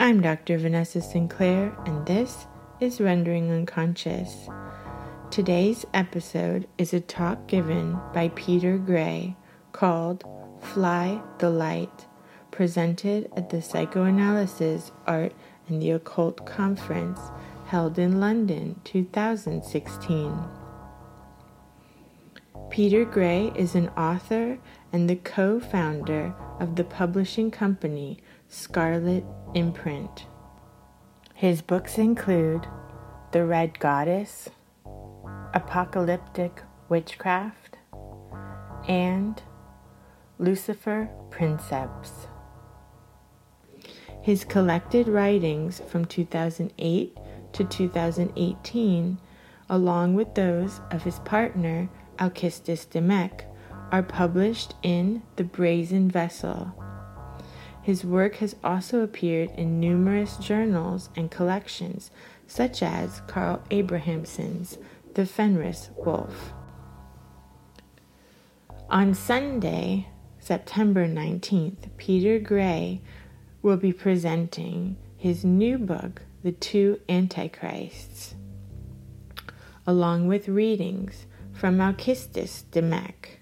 I'm Dr. Vanessa Sinclair, and this is Rendering Unconscious. Today's episode is a talk given by Peter Grey called Fly the Light, presented at the Psychoanalysis, Art, and the Occult Conference held in London 2016. Peter Grey is an author and the co founder of the publishing company Scarlet Imprint. His books include The Red Goddess, Apocalyptic Witchcraft, and Lucifer Princeps. His collected writings from 2008 to 2018, along with those of his partner Alkistis Dimech, are published in The Brazen Vessel. His work has also appeared in numerous journals and collections, such as Carl Abrahamsson's The Fenris Wolf. On Sunday, September 19th, Peter Grey will be presenting his new book, The Two Antichrists, along with readings from Alkistis Dimech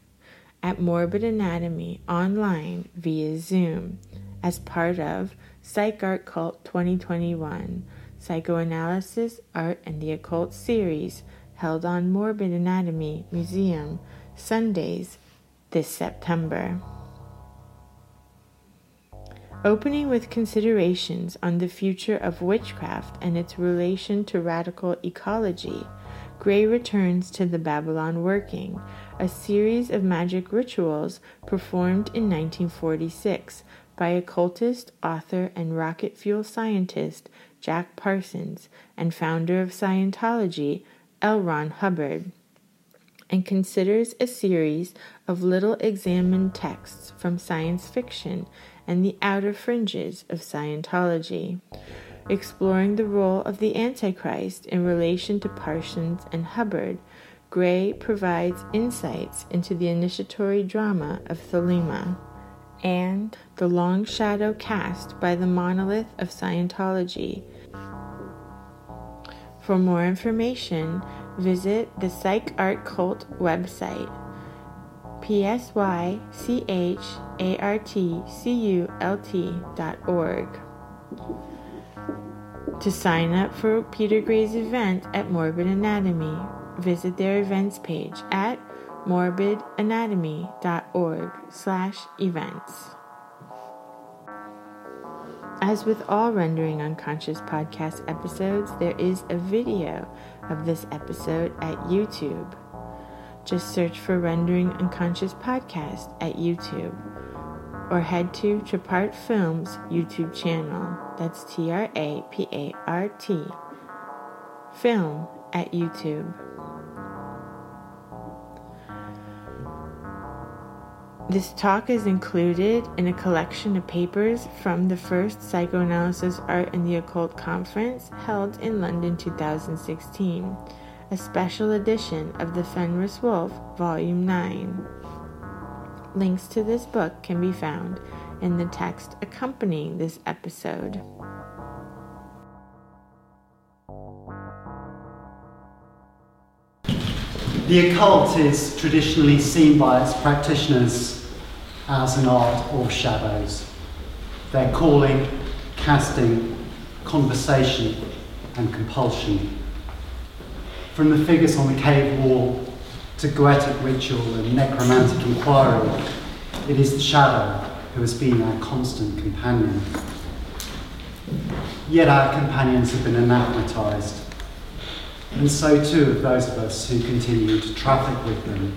at Morbid Anatomy online via Zoom as part of Psych Art Cult 2021 Psychoanalysis, Art, and the Occult series held on Morbid Anatomy Museum Sundays this September. Opening with considerations on the future of witchcraft and its relation to radical ecology, Grey returns to the Babylon Working, a series of magic rituals performed in 1946 by occultist, author, and rocket fuel scientist Jack Parsons and founder of Scientology, L. Ron Hubbard, and considers a series of little examined texts from science fiction and the outer fringes of Scientology, exploring the role of the Antichrist in relation to Parsons and Hubbard. Grey provides insights into the initiatory drama of Thelema and the long shadow cast by the monolith of Scientology. For more information, visit the Psych Art Cult website, psychartcult.org. To sign up for Peter Grey's event at Morbid Anatomy, visit their events page at morbidanatomy.org slash events. As with all Rendering Unconscious podcast episodes, there is a video of this episode at YouTube. Just search for Rendering Unconscious Podcast at YouTube or head to Trapart Films YouTube channel. That's T R A P A R T film at YouTube. This talk is included in a collection of papers from the first Psychoanalysis, Art, and the Occult conference held in London 2016, a special edition of The Fenris Wolf, Volume 9. Links to this book can be found in the text accompanying this episode. The occult is traditionally seen by its practitioners as an art of shadows. Their calling, casting, conversation, and compulsion. From the figures on the cave wall to goetic ritual and necromantic inquiry, it is the shadow who has been our constant companion. Yet our companions have been anathematized, and so too have those of us who continue to traffic with them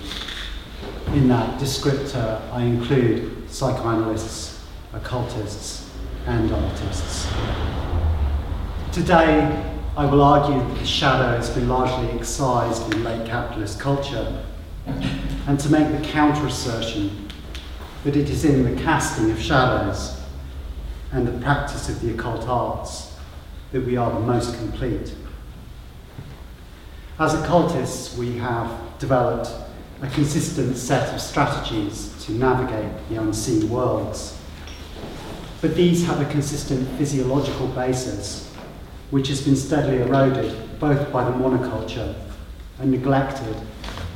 in that descriptor, I include psychoanalysts, occultists, and artists. Today, I will argue that the shadow has been largely excised in late capitalist culture, and to make the counter assertion that it is in the casting of shadows and the practice of the occult arts that we are the most complete. As occultists, we have developed a consistent set of strategies to navigate the unseen worlds. But these have a consistent physiological basis, which has been steadily eroded both by the monoculture and neglected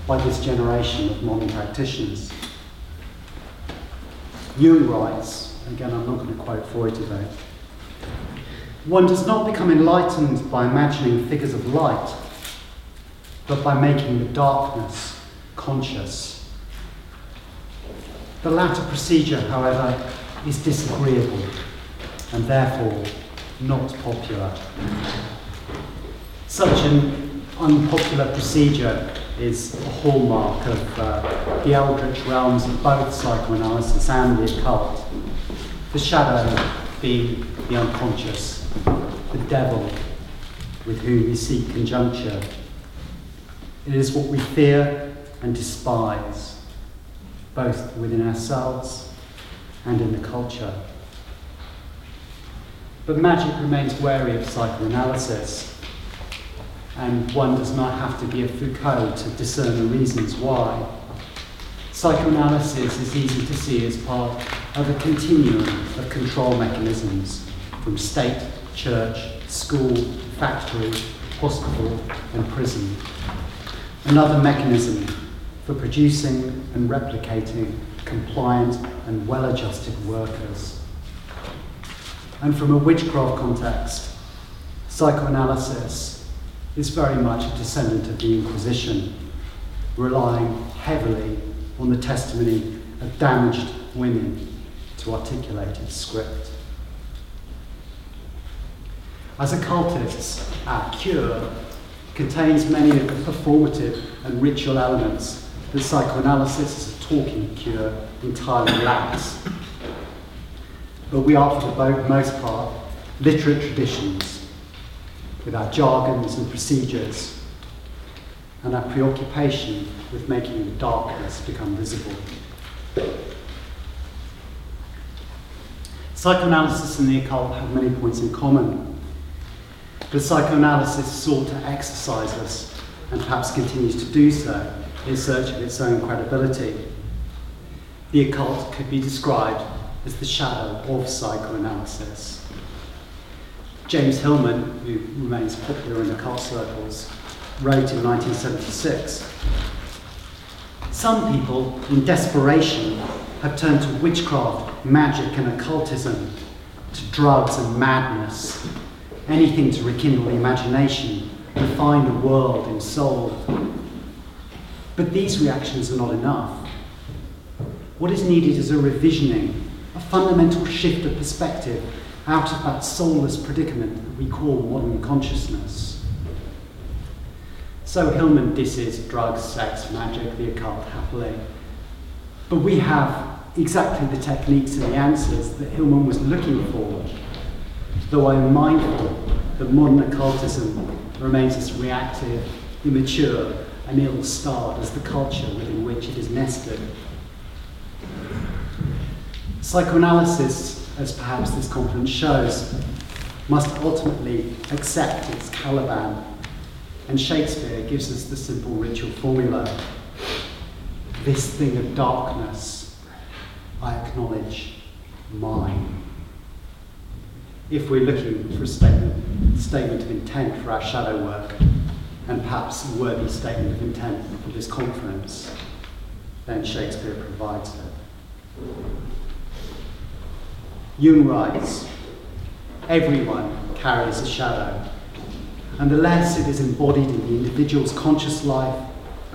by this generation of modern practitioners. Jung writes, again, I'm not going to quote Freud today, one does not become enlightened by imagining figures of light, but by making the darkness conscious. The latter procedure, however, is disagreeable and therefore not popular. Such an unpopular procedure is a hallmark of uh, the eldritch realms of both psychoanalysis and the occult. The shadow being the unconscious, the devil with whom we seek conjuncture. It is what we fear and despise, both within ourselves and in the culture. But magic remains wary of psychoanalysis, and one does not have to be a Foucault to discern the reasons why. Psychoanalysis is easy to see as part of a continuum of control mechanisms from state, church, school, factory, hospital, and prison. Another mechanism for producing and replicating compliant and well adjusted workers. And from a witchcraft context, psychoanalysis is very much a descendant of the Inquisition, relying heavily on the testimony of damaged women to articulate its script. As occultists, our cure contains many of the performative and ritual elements that psychoanalysis as a talking cure entirely lacks. But we are, for the most part, literate traditions with our jargons and procedures and our preoccupation with making the darkness become visible. Psychoanalysis and the occult have many points in common. But psychoanalysis sought to exercise us, and perhaps continues to do so, in search of its own credibility. The occult could be described as the shadow of psychoanalysis. James Hillman, who remains popular in occult circles, wrote in 1976 Some people, in desperation, have turned to witchcraft, magic, and occultism, to drugs and madness, anything to rekindle the imagination, refine the world in soul. But these reactions are not enough. What is needed is a revisioning, a fundamental shift of perspective out of that soulless predicament that we call modern consciousness. So Hillman disses drugs, sex, magic, the occult happily. But we have exactly the techniques and the answers that Hillman was looking for. Though I am mindful that modern occultism remains as reactive, immature, and ill starred as the culture within which it is nested. Psychoanalysis, as perhaps this conference shows, must ultimately accept its Caliban, and Shakespeare gives us the simple ritual formula this thing of darkness, I acknowledge mine. If we're looking for a statement, statement of intent for our shadow work, and perhaps a worthy statement of intent for this conference, then Shakespeare provides it. Jung writes, everyone carries a shadow, and the less it is embodied in the individual's conscious life,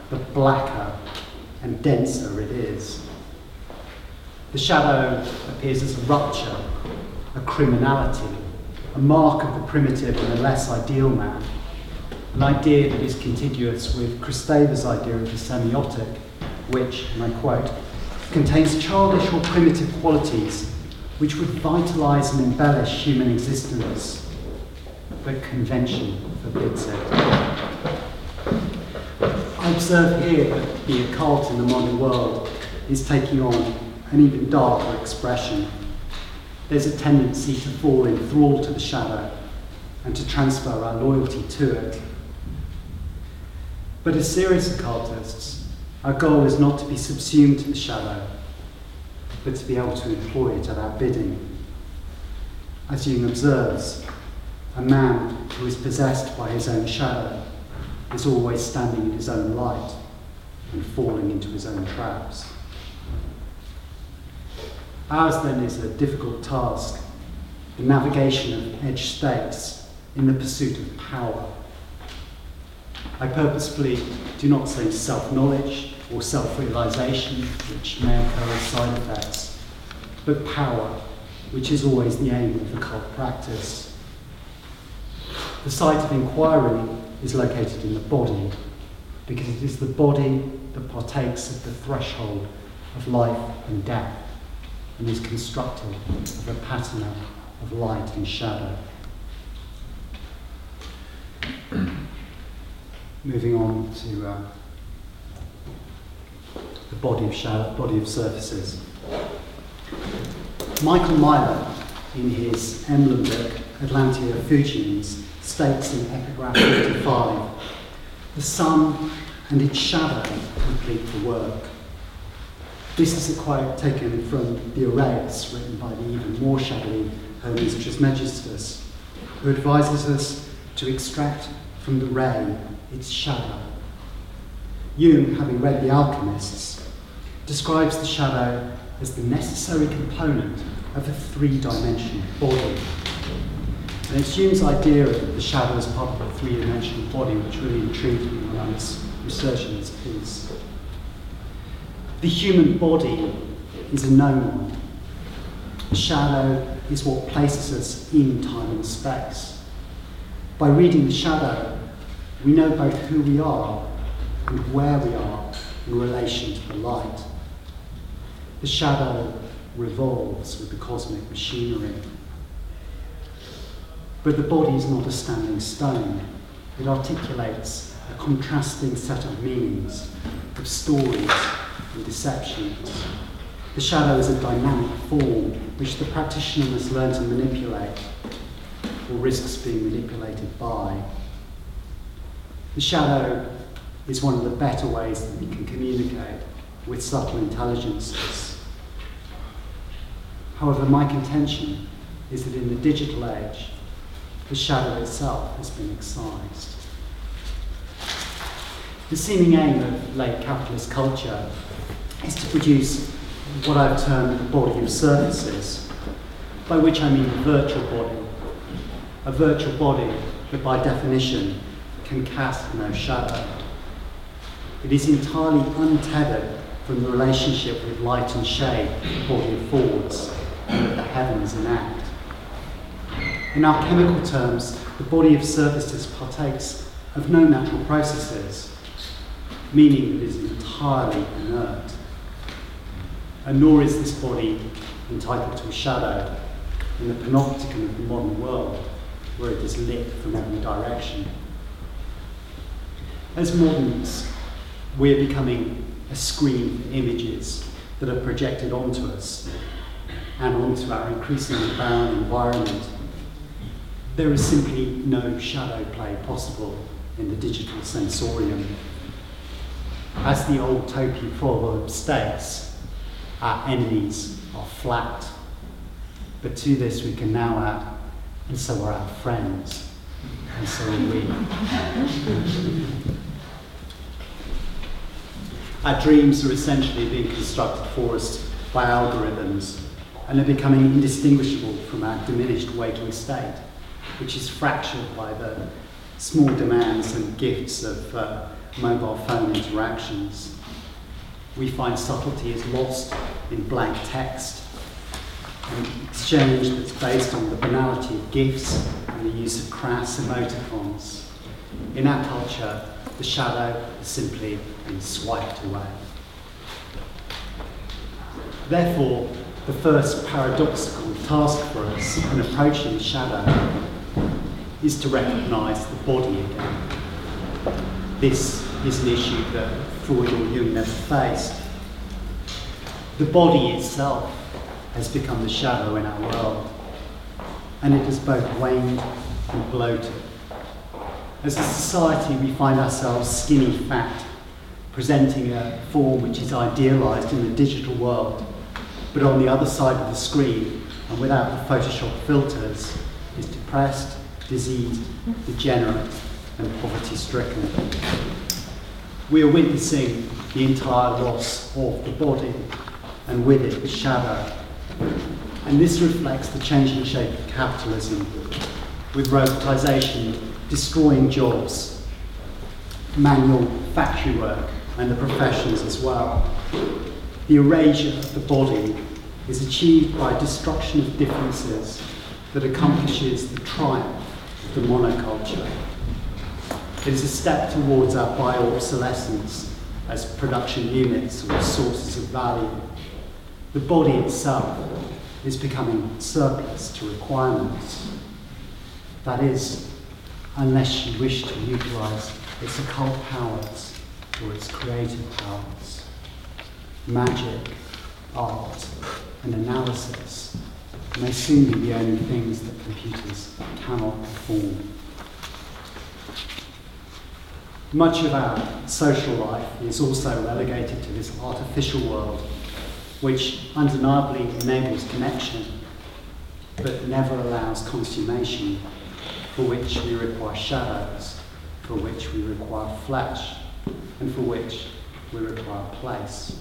the blacker and denser it is. The shadow appears as a rupture, a criminality, a mark of the primitive and the less ideal man, an idea that is contiguous with Kristeva's idea of the semiotic, which, and I quote, contains childish or primitive qualities which would vitalize and embellish human existence, but convention forbids it. I observe here that the occult in the modern world is taking on an even darker expression. There's a tendency to fall in thrall to the shadow and to transfer our loyalty to it. But as serious occultists, our goal is not to be subsumed to the shadow, but to be able to employ it at our bidding. as Jung observes, a man who is possessed by his own shadow is always standing in his own light and falling into his own traps. Ours then is a difficult task, the navigation of edge states in the pursuit of power. I purposefully do not say self knowledge or self realization, which may occur as side effects, but power, which is always the aim of the cult practice. The site of inquiry is located in the body, because it is the body that partakes of the threshold of life and death and is constructed of a pattern of light and shadow. Moving on to uh, the body of shadow, body of surfaces. Michael Maier, in his emblem book Atalanta Fugiens, states in epigraph 55 the sun and its shadow complete the work. This is a quote taken from the Aureus, written by the even more shadowy Hermes Trismegistus, who advises us to extract from the ray its shadow. Jung, having read The Alchemists, describes the shadow as the necessary component of a three dimensional body. And it's Jung's idea of the shadow as part of a three dimensional body which really intrigued me when I was researching this piece. The human body is a known The shadow is what places us in time and space. By reading the shadow, we know both who we are and where we are in relation to the light. The shadow revolves with the cosmic machinery. But the body is not a standing stone. It articulates a contrasting set of meanings, of stories and deceptions. The shadow is a dynamic form which the practitioner must learn to manipulate or risks being manipulated by. The shadow is one of the better ways that we can communicate with subtle intelligences. However, my contention is that in the digital age, the shadow itself has been excised. The seeming aim of late capitalist culture is to produce what I've termed the body of surfaces, by which I mean a virtual body. A virtual body that by definition can cast no shadow. It is entirely untethered from the relationship with light and shade the forwards and that the heavens enact. In our chemical terms, the body of surfaces partakes of no natural processes, meaning that it is entirely inert. And nor is this body entitled to a shadow in the panopticon of the modern world, where it is lit from every direction. As moderns, we are becoming a screen for images that are projected onto us and onto our increasingly barren environment. There is simply no shadow play possible in the digital sensorium. As the old Topi proverb states, our enemies are flat. But to this we can now add, and so are our friends, and so we. Our dreams are essentially being constructed for us by algorithms and are becoming indistinguishable from our diminished waking state, which is fractured by the small demands and gifts of uh, mobile phone interactions. We find subtlety is lost in blank text, an exchange that's based on the banality of gifts and the use of crass emoticons. In our culture, the shadow has simply been swiped away. Therefore, the first paradoxical task for us in approaching the shadow is to recognise the body again. This is an issue that Freud or Jung never faced. The body itself has become the shadow in our world, and it has both waned and bloated. As a society, we find ourselves skinny fat, presenting a form which is idealized in the digital world, but on the other side of the screen, and without the Photoshop filters, is depressed, diseased, degenerate, and poverty stricken. We are witnessing the entire loss of the body, and with it the shadow. And this reflects the changing shape of capitalism, with robotisation destroying jobs, manual factory work, and the professions as well. The erasure of the body is achieved by destruction of differences that accomplishes the triumph of the monoculture. It is a step towards our bio-obsolescence as production units or sources of value. The body itself is becoming surplus to requirements. That is, unless you wish to utilise its occult powers or its creative powers. Magic, art, and analysis may soon be the only things that computers cannot perform. Much of our social life is also relegated to this artificial world, which undeniably enables connection, but never allows consummation, for which we require shadows, for which we require flesh, and for which we require place.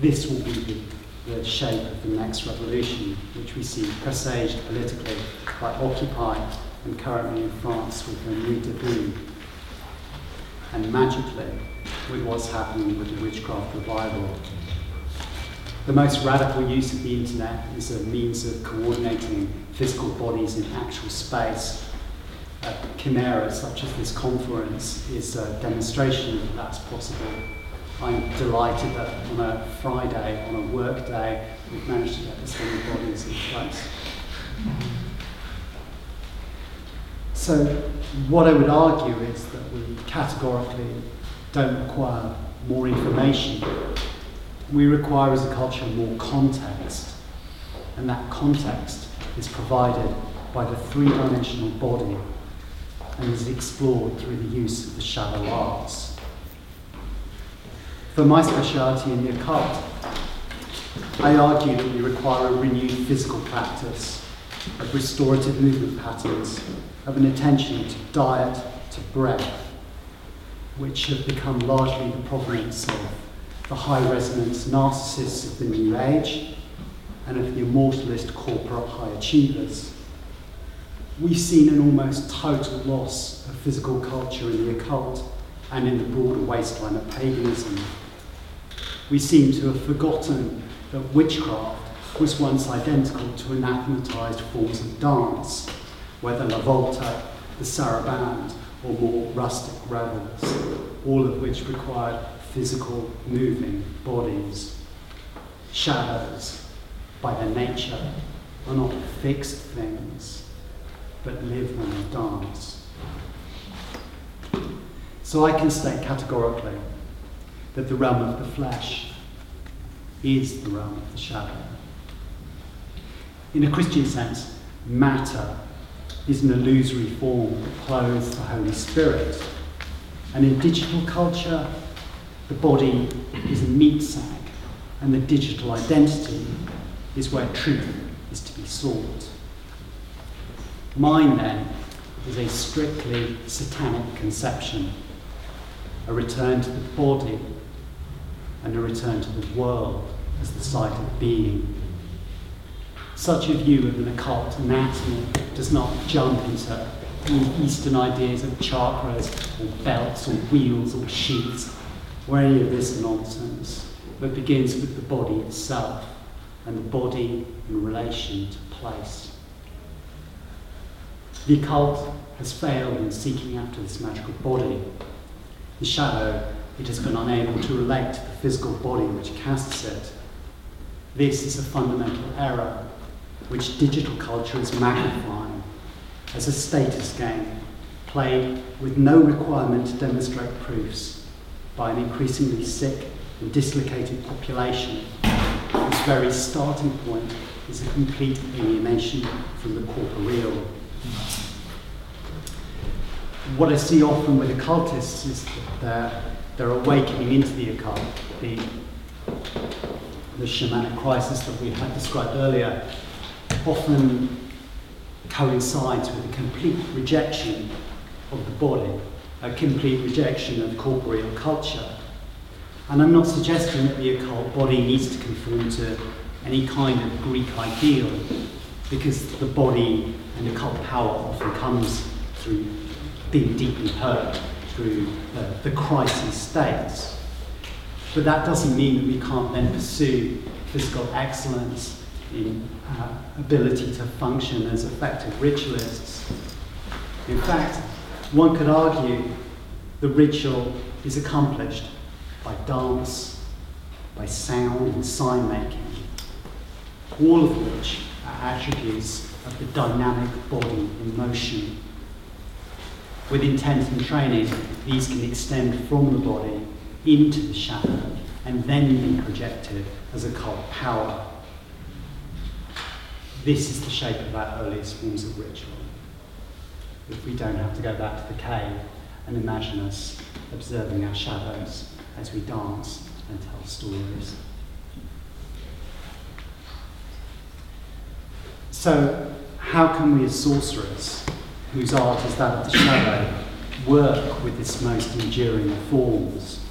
This will be the, the shape of the next revolution, which we see presaged politically by Occupy and currently in France with the Nuit debout, and magically with what's happening with the witchcraft revival. The most radical use of the internet is a means of coordinating physical bodies in actual space. Uh, chimeras such as this conference is a demonstration that that's possible. I'm delighted that on a Friday, on a work day, we've managed to get this many bodies in place. So, what I would argue is that we categorically don't require more information. We require, as a culture, more context. And that context is provided by the three dimensional body and is explored through the use of the shadow arts. For my speciality in the occult, I argue that we require a renewed physical practice of restorative movement patterns of an attention to diet, to breath, which have become largely the provenance of the high resonance narcissists of the New Age and of the immortalist corporate high achievers. We've seen an almost total loss of physical culture in the occult and in the broader wasteland of paganism. We seem to have forgotten that witchcraft was once identical to anathematized forms of dance whether La Volta, the Saraband, or more rustic revels, all of which required physical, moving bodies. Shadows, by their nature, are not fixed things, but live they dance. So I can state categorically that the realm of the flesh is the realm of the shadow. In a Christian sense, matter is an illusory form that clothes the Holy Spirit. And in digital culture, the body is a meat sack, and the digital identity is where truth is to be sought. Mine, then, is a strictly satanic conception, a return to the body and a return to the world as the site of being such a view of an occult anatomy does not jump into Eastern ideas of chakras or belts or wheels or sheets or any of this nonsense, but begins with the body itself and the body in relation to place. The occult has failed in seeking after this magical body. In shadow, it has been unable to relate to the physical body which casts it. This is a fundamental error which digital culture is magnifying as a status game played with no requirement to demonstrate proofs by an increasingly sick and dislocated population whose very starting point is a complete alienation from the corporeal. What I see often with occultists is that they're, they're awakening into the occult, the the shamanic crisis that we had described earlier often coincides with a complete rejection of the body, a complete rejection of corporeal culture. And I'm not suggesting that the occult body needs to conform to any kind of Greek ideal, because the body and occult power often comes through being deeply hurt, through uh, the crisis states. But that doesn't mean that we can't then pursue physical excellence in uh, ability to function as effective ritualists. In fact, one could argue the ritual is accomplished by dance, by sound and sign making, all of which are attributes of the dynamic body in motion. With intent and training, these can extend from the body into the shadow and then be projected as occult power. This is the shape of our earliest forms of ritual. If we don't have to go back to the cave and imagine us observing our shadows as we dance and tell stories. So, how can we as sorcerers, whose art is that of the shadow, work with its most enduring forms?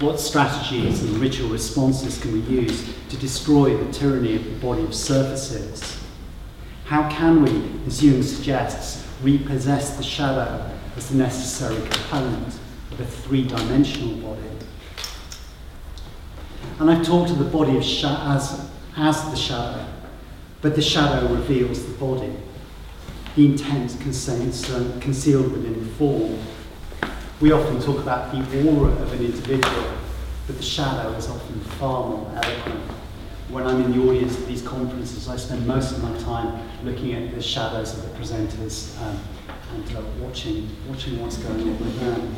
What strategies and ritual responses can we use to destroy the tyranny of the body of surfaces? How can we, as Jung suggests, repossess the shadow as the necessary component of a three dimensional body? And I've talked of the body of sh- as, as the shadow, but the shadow reveals the body. The intent uh, concealed within the form we often talk about the aura of an individual, but the shadow is often far more eloquent. When I'm in the audience at these conferences, I spend most of my time looking at the shadows of the presenters um, and uh, watching, watching what's going on with them.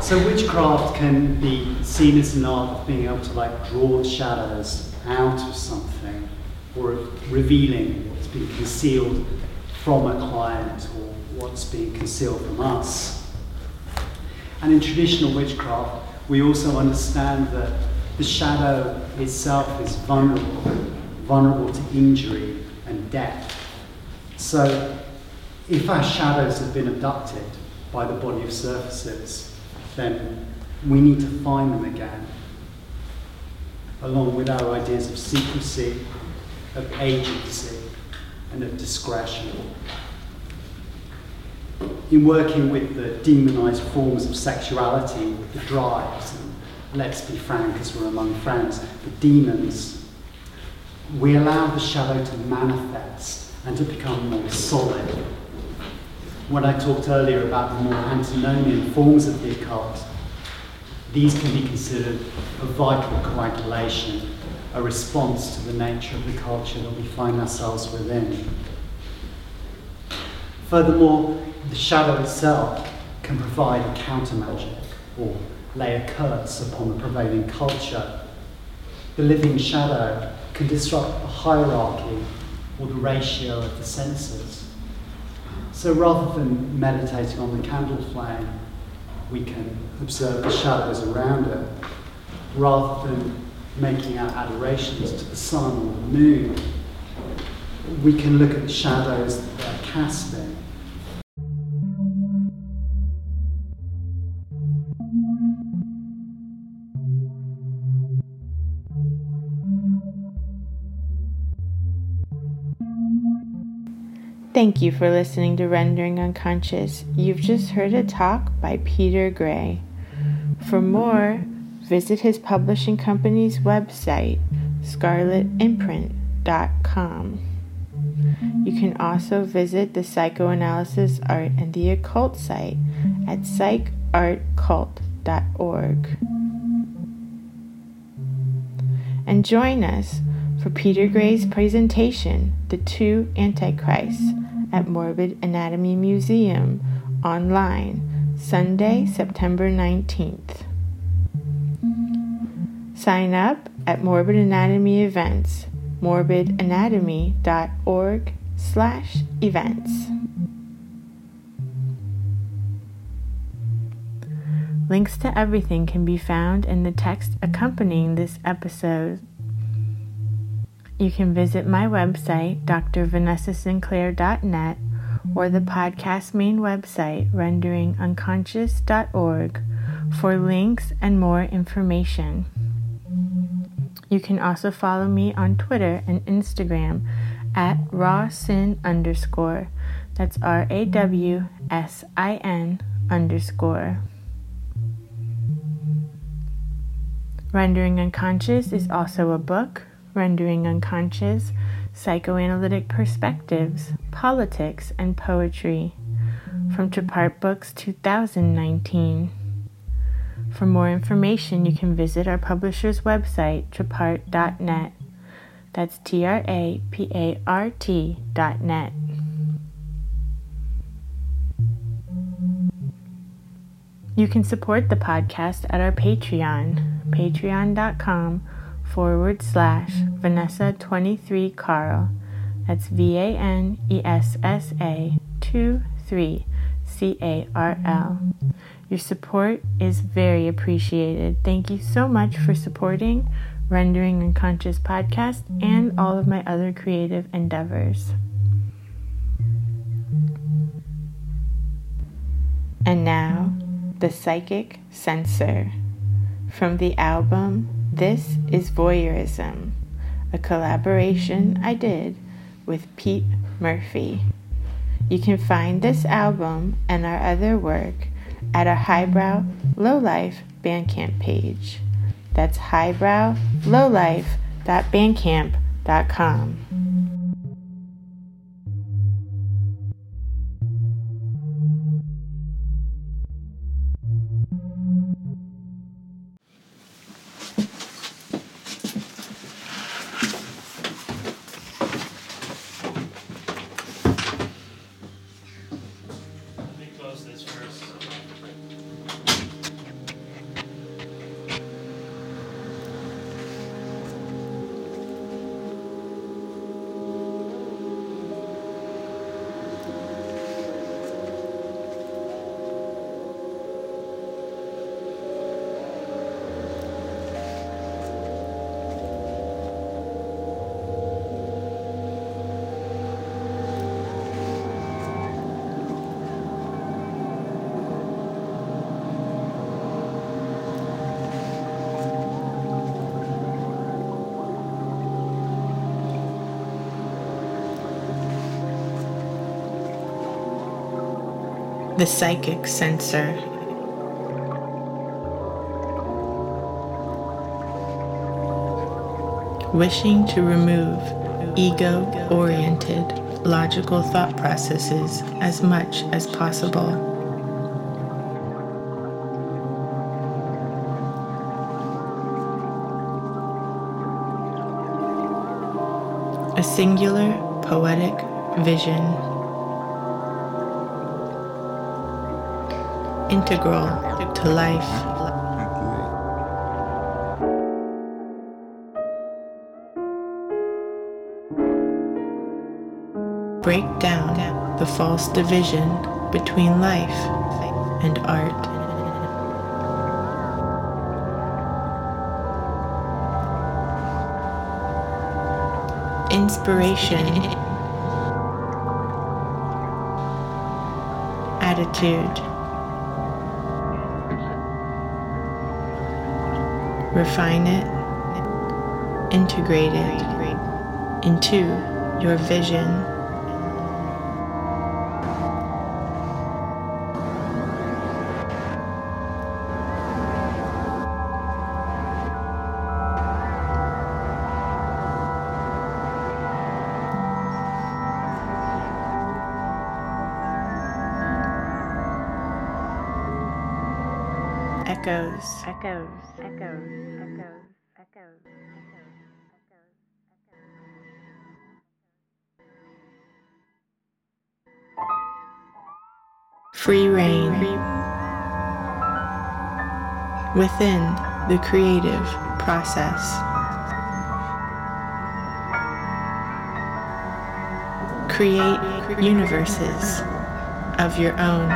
so witchcraft can be seen as an art of being able to like draw shadows out of something or revealing what's been concealed from a client or what's being concealed from us. And in traditional witchcraft, we also understand that the shadow itself is vulnerable, vulnerable to injury and death. So, if our shadows have been abducted by the body of surfaces, then we need to find them again, along with our ideas of secrecy, of agency, and of discretion. In working with the demonized forms of sexuality, the drives, and let's be frank as we're among friends, the demons, we allow the shadow to manifest and to become more solid. When I talked earlier about the more antinomian forms of the occult, these can be considered a vital coagulation a response to the nature of the culture that we find ourselves within. Furthermore, the shadow itself can provide a counter magic or lay a curse upon the prevailing culture. The living shadow can disrupt the hierarchy or the ratio of the senses. So rather than meditating on the candle flame, we can observe the shadows around it. Rather than making our adorations to the sun or the moon, we can look at the shadows that they're casting. Thank you for listening to Rendering Unconscious. You've just heard a talk by Peter Grey. For more, visit his publishing company's website, scarletimprint.com. You can also visit the Psychoanalysis, Art, and the Occult site at psychartcult.org. And join us for Peter Grey's presentation, The Two Antichrists, at Morbid Anatomy Museum online, Sunday, September 19th. Sign up at Morbid Anatomy Events, morbidanatomy.org slash events. Links to everything can be found in the text accompanying this episode. You can visit my website, drvanessasinclair.net, or the podcast main website, renderingunconscious.org, for links and more information. You can also follow me on Twitter and Instagram at rawsin underscore. That's R A W S I N underscore. Rendering Unconscious is also a book, Rendering Unconscious Psychoanalytic Perspectives, Politics, and Poetry, from Trapart Books 2019. For more information, you can visit our publisher's website, trapart.net. That's T R A P A R T dot net. You can support the podcast at our Patreon, patreon.com forward slash Vanessa23Carl. That's V A N E S S A 2 3 C A R L. Your support is very appreciated. Thank you so much for supporting Rendering Unconscious podcast and all of my other creative endeavors. And now, the Psychic Censor from the album This is Voyeurism, a collaboration I did with Pete Murphy. You can find this album and our other work at our Highbrow Lowlife Bandcamp page. That's highbrowlowlife.bandcamp.com. The Psychic Censor. Wishing to remove ego oriented logical thought processes as much as possible. A singular poetic vision integral to life. Break down the false division between life and art. Inspiration, attitude. Refine it, integrate it into your vision. Echoes, echoes, echoes, free reign within the creative process. Create universes of your own.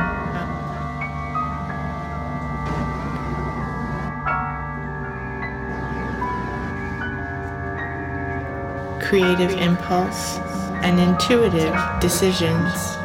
Creative impulse and intuitive decisions.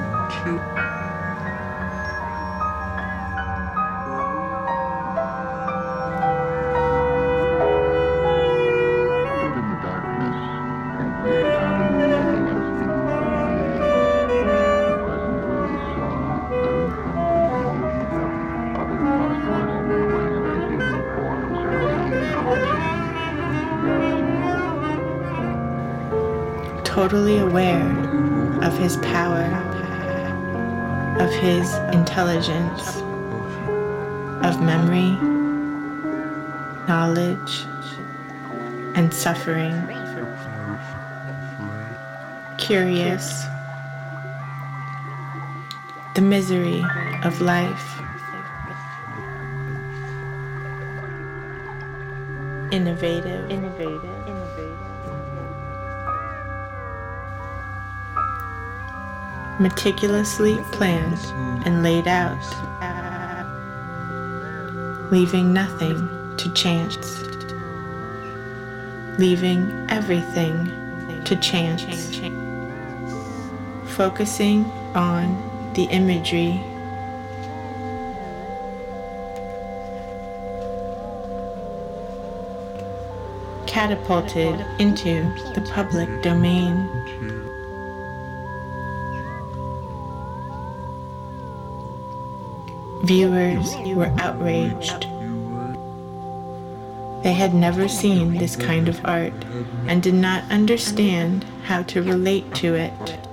Totally aware of his power, of his intelligence, of memory, knowledge, and suffering. Curious, the misery of life. Innovative, innovative, meticulously planned and laid out, leaving nothing to chance, leaving everything to chance, focusing on the imagery. Catapulted into the public domain. Viewers were outraged. They had never seen this kind of art and did not understand how to relate to it.